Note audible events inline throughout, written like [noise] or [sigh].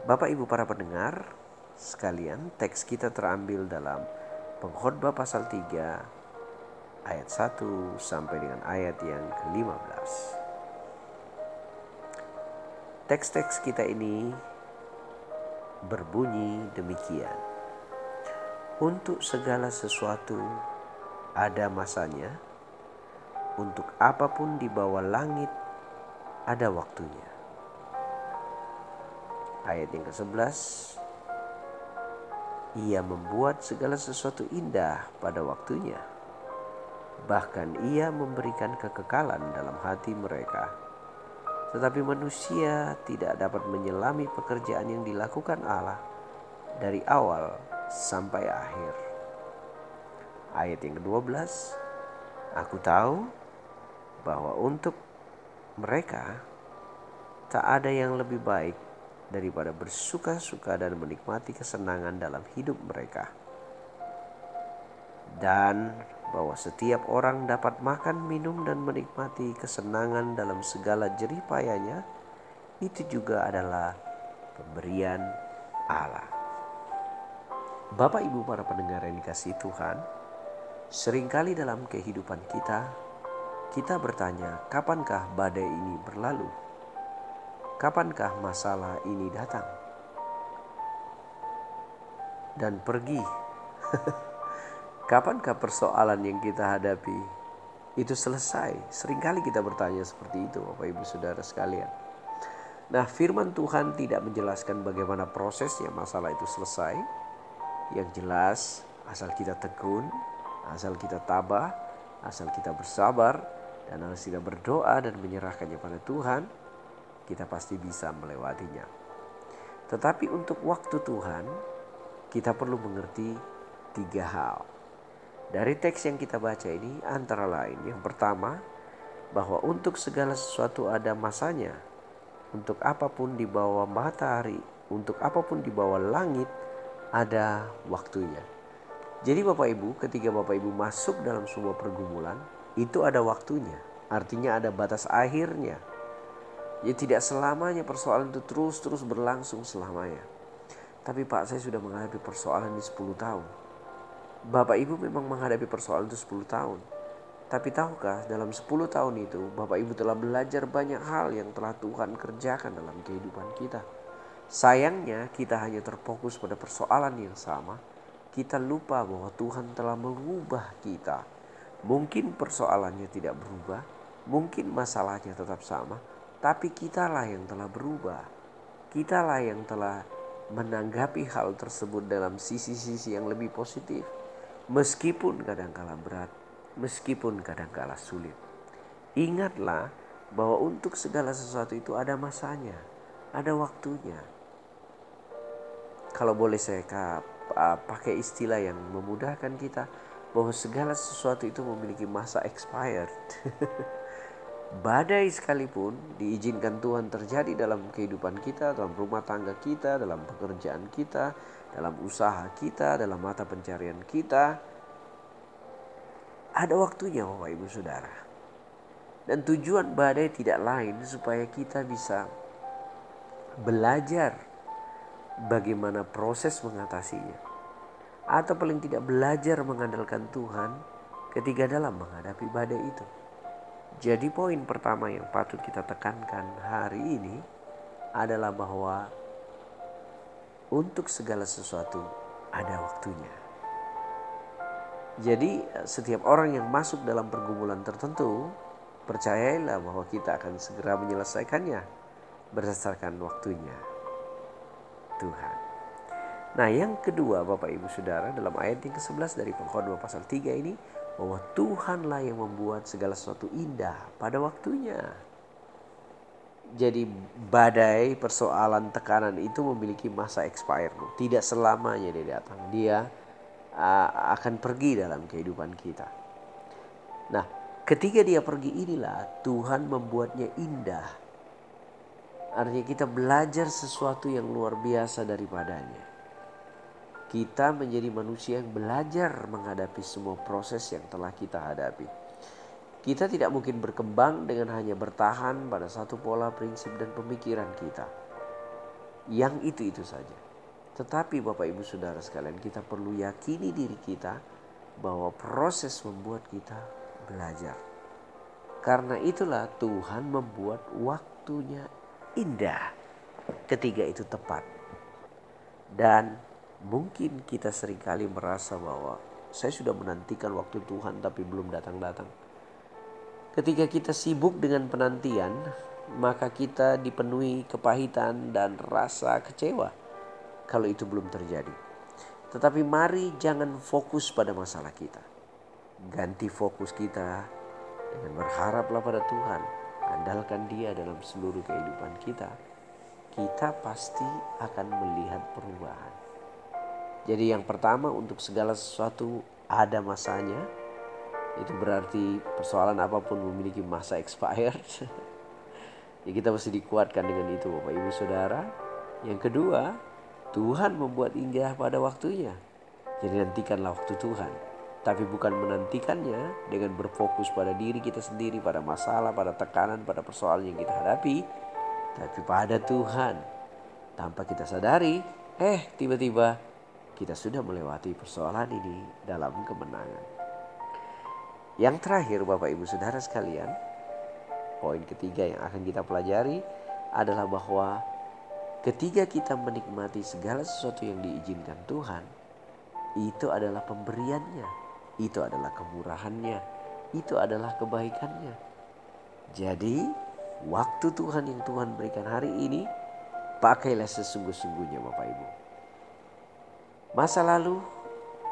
Bapak Ibu para pendengar sekalian, teks kita terambil dalam Pengkhotbah pasal 3 ayat 1 sampai dengan ayat yang ke-15. Teks-teks kita ini berbunyi demikian. Untuk segala sesuatu ada masanya, untuk apa pun di bawah langit ada waktunya Ayat yang ke-11 Ia membuat segala sesuatu indah pada waktunya. Bahkan ia memberikan kekekalan dalam hati mereka. Tetapi manusia tidak dapat menyelami pekerjaan yang dilakukan Allah Dari awal sampai akhir. Ayat yang ke-12 Aku tahu bahwa untuk mereka tak ada yang lebih baik daripada bersuka-suka dan menikmati kesenangan dalam hidup mereka. Dan bahwa setiap orang dapat makan, minum, dan menikmati kesenangan dalam segala jeripayanya, itu juga adalah pemberian Allah. Bapak Ibu para pendengar yang dikasih Tuhan, sering kali dalam kehidupan kita, kita bertanya, kapankah badai ini berlalu? Kapankah masalah ini datang dan pergi? [laughs] Kapankah persoalan yang kita hadapi itu selesai? Seringkali kita bertanya seperti itu, Bapak Ibu Saudara sekalian. Nah, firman Tuhan tidak menjelaskan bagaimana prosesnya masalah itu selesai. Yang jelas, asal kita tekun, asal kita tabah, asal kita bersabar, dan asal kita berdoa dan menyerahkannya pada Tuhan, kita pasti bisa melewatinya. Tetapi untuk waktu Tuhan, kita perlu mengerti tiga hal. Dari teks yang kita baca ini antara lain yang pertama bahwa untuk segala sesuatu ada masanya. Untuk apa pun di bawah matahari, untuk apa pun di bawah langit ada waktunya. Jadi Bapak Ibu, ketika Bapak Ibu masuk dalam sebuah pergumulan, itu ada waktunya. Artinya ada batas akhirnya. Ya tidak selamanya persoalan itu terus-terus berlangsung selamanya. Tapi Pak saya sudah menghadapi persoalan di 10 tahun. Bapak Ibu memang menghadapi persoalan itu 10 tahun. Tapi tahukah dalam 10 tahun itu Bapak Ibu telah belajar banyak hal yang telah Tuhan kerjakan dalam kehidupan kita. Sayangnya kita hanya terfokus pada persoalan yang sama. Kita lupa bahwa Tuhan telah mengubah kita. Mungkin persoalannya tidak berubah, mungkin masalahnya tetap sama, tapi kitalah yang telah berubah. Kitalah yang telah menanggapi hal tersebut dalam sisi-sisi yang lebih positif. Meskipun kadangkala berat, meskipun kadangkala sulit. Ingatlah bahwa untuk segala sesuatu itu ada masanya, ada waktunya. Kalau boleh saya pakai istilah yang memudahkan kita bahwa segala sesuatu itu memiliki masa expired. [laughs] badai sekalipun diizinkan Tuhan terjadi dalam kehidupan kita, dalam rumah tangga kita, dalam pekerjaan kita, dalam usaha kita, dalam mata pencarian kita. Ada waktunya Bapak Ibu Saudara. Dan tujuan badai tidak lain supaya kita bisa belajar bagaimana proses mengatasinya. Atau paling tidak belajar mengandalkan Tuhan ketika dalam menghadapi badai itu. Jadi poin pertama yang patut kita tekankan hari ini adalah bahwa untuk segala sesuatu ada waktunya. Jadi setiap orang yang masuk dalam pergumulan tertentu percayailah bahwa kita akan segera menyelesaikannya berdasarkan waktunya Tuhan. Nah yang kedua Bapak Ibu Saudara dalam ayat yang ke-11 dari pengkhotbah pasal 3 ini bahwa Tuhanlah yang membuat segala sesuatu indah pada waktunya. jadi badai persoalan tekanan itu memiliki masa expire. Tidak selamanya dia datang. Dia akan pergi dalam kehidupan kita. Nah, ketika dia pergi inilah Tuhan membuatnya indah. Artinya kita belajar sesuatu yang luar biasa daripadanya. Kita menjadi manusia yang belajar menghadapi semua proses yang telah kita hadapi. Kita tidak mungkin berkembang dengan hanya bertahan pada satu pola prinsip dan pemikiran kita. Yang itu-itu saja. Tetapi Bapak Ibu Saudara sekalian kita perlu yakini diri kita bahwa proses membuat kita belajar. Karena itulah Tuhan membuat waktunya indah ketika itu tepat. Dan Mungkin kita sering kali merasa bahwa saya sudah menantikan waktu Tuhan tapi belum datang-datang. Ketika kita sibuk dengan penantian, maka kita dipenuhi kepahitan dan rasa kecewa kalau itu belum terjadi. Tetapi mari jangan fokus pada masalah kita. Ganti fokus kita dengan berharaplah pada Tuhan. Andalkan dia dalam seluruh kehidupan kita. Kita pasti akan melihat perubahan. Jadi yang pertama untuk segala sesuatu ada masanya. Itu berarti persoalan apa pun memiliki masa expired. [laughs] ya kita mesti dikuatkan dengan itu Bapak Ibu Saudara. Yang kedua, Tuhan membuat indah pada waktunya. Jadi nantikanlah waktu Tuhan. Tapi bukan menantikannya dengan berfokus pada diri kita sendiri, pada masalah, pada tekanan, pada persoalan yang kita hadapi. Tapi pada Tuhan. Tanpa kita sadari, eh tiba-tiba kita sudah melewati persoalan ini dalam kemenangan. Yang terakhir Bapak Ibu Saudara sekalian, poin ketiga yang akan kita pelajari adalah bahwa ketika kita menikmati segala sesuatu yang diizinkan Tuhan, itu adalah pemberiannya, itu adalah kemurahannya, itu adalah kebaikannya. Jadi, waktu Tuhan yang Tuhan berikan hari ini, pakailah sesungguh-sungguhnya Bapak Ibu. Masa lalu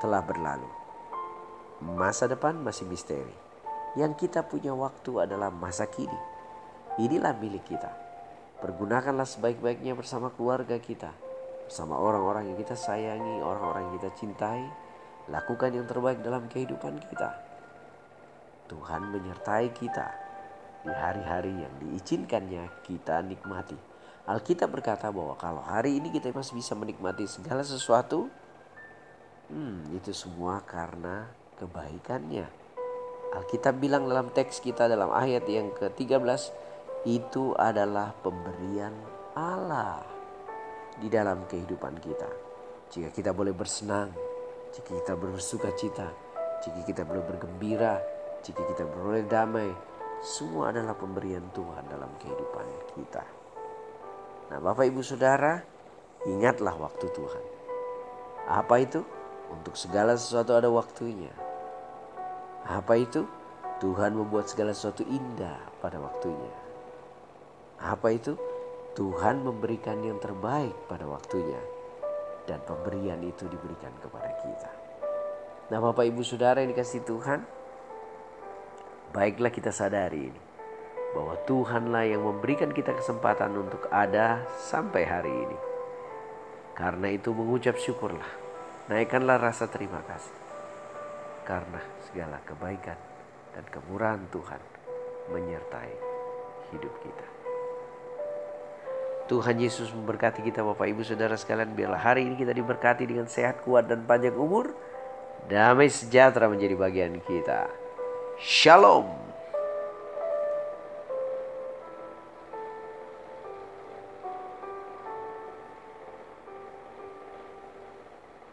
telah berlalu. Masa depan masih misteri. Yang kita punya waktu adalah masa kini. Inilah milik kita. Pergunakanlah sebaik-baiknya bersama keluarga kita, bersama orang-orang yang kita sayangi, orang-orang yang kita cintai. Lakukan yang terbaik dalam kehidupan kita. Tuhan menyertai kita di hari-hari yang diizinkannya kita nikmati. Alkitab berkata bahwa kalau hari ini kita masih bisa menikmati segala sesuatu, Hmm, itu semua karena kebaikannya. Alkitab bilang dalam teks kita dalam ayat yang ke-13 itu adalah pemberian Allah di dalam kehidupan kita. Jika kita boleh bersenang, jika kita bersuka cita, jika kita boleh bergembira, jika kita boleh damai, semua adalah pemberian Tuhan dalam kehidupan kita. Nah, Bapak Ibu Saudara, ingatlah waktu Tuhan. Apa itu? Untuk segala sesuatu ada waktunya. Apa itu? Tuhan membuat segala sesuatu indah pada waktunya. Apa itu? Tuhan memberikan yang terbaik pada waktunya. Dan pemberian itu diberikan kepada kita. Nah Bapak Ibu Saudara yang dikasih Tuhan. Baiklah kita sadari ini. Bahwa Tuhanlah yang memberikan kita kesempatan untuk ada sampai hari ini. Karena itu mengucap syukurlah Naikkanlah rasa terima kasih karena segala kebaikan dan kemurahan Tuhan menyertai hidup kita. Tuhan Yesus memberkati kita Bapak Ibu Saudara sekalian biarlah hari ini kita diberkati dengan sehat kuat dan panjang umur. Damai sejahtera menjadi bagian kita. Shalom.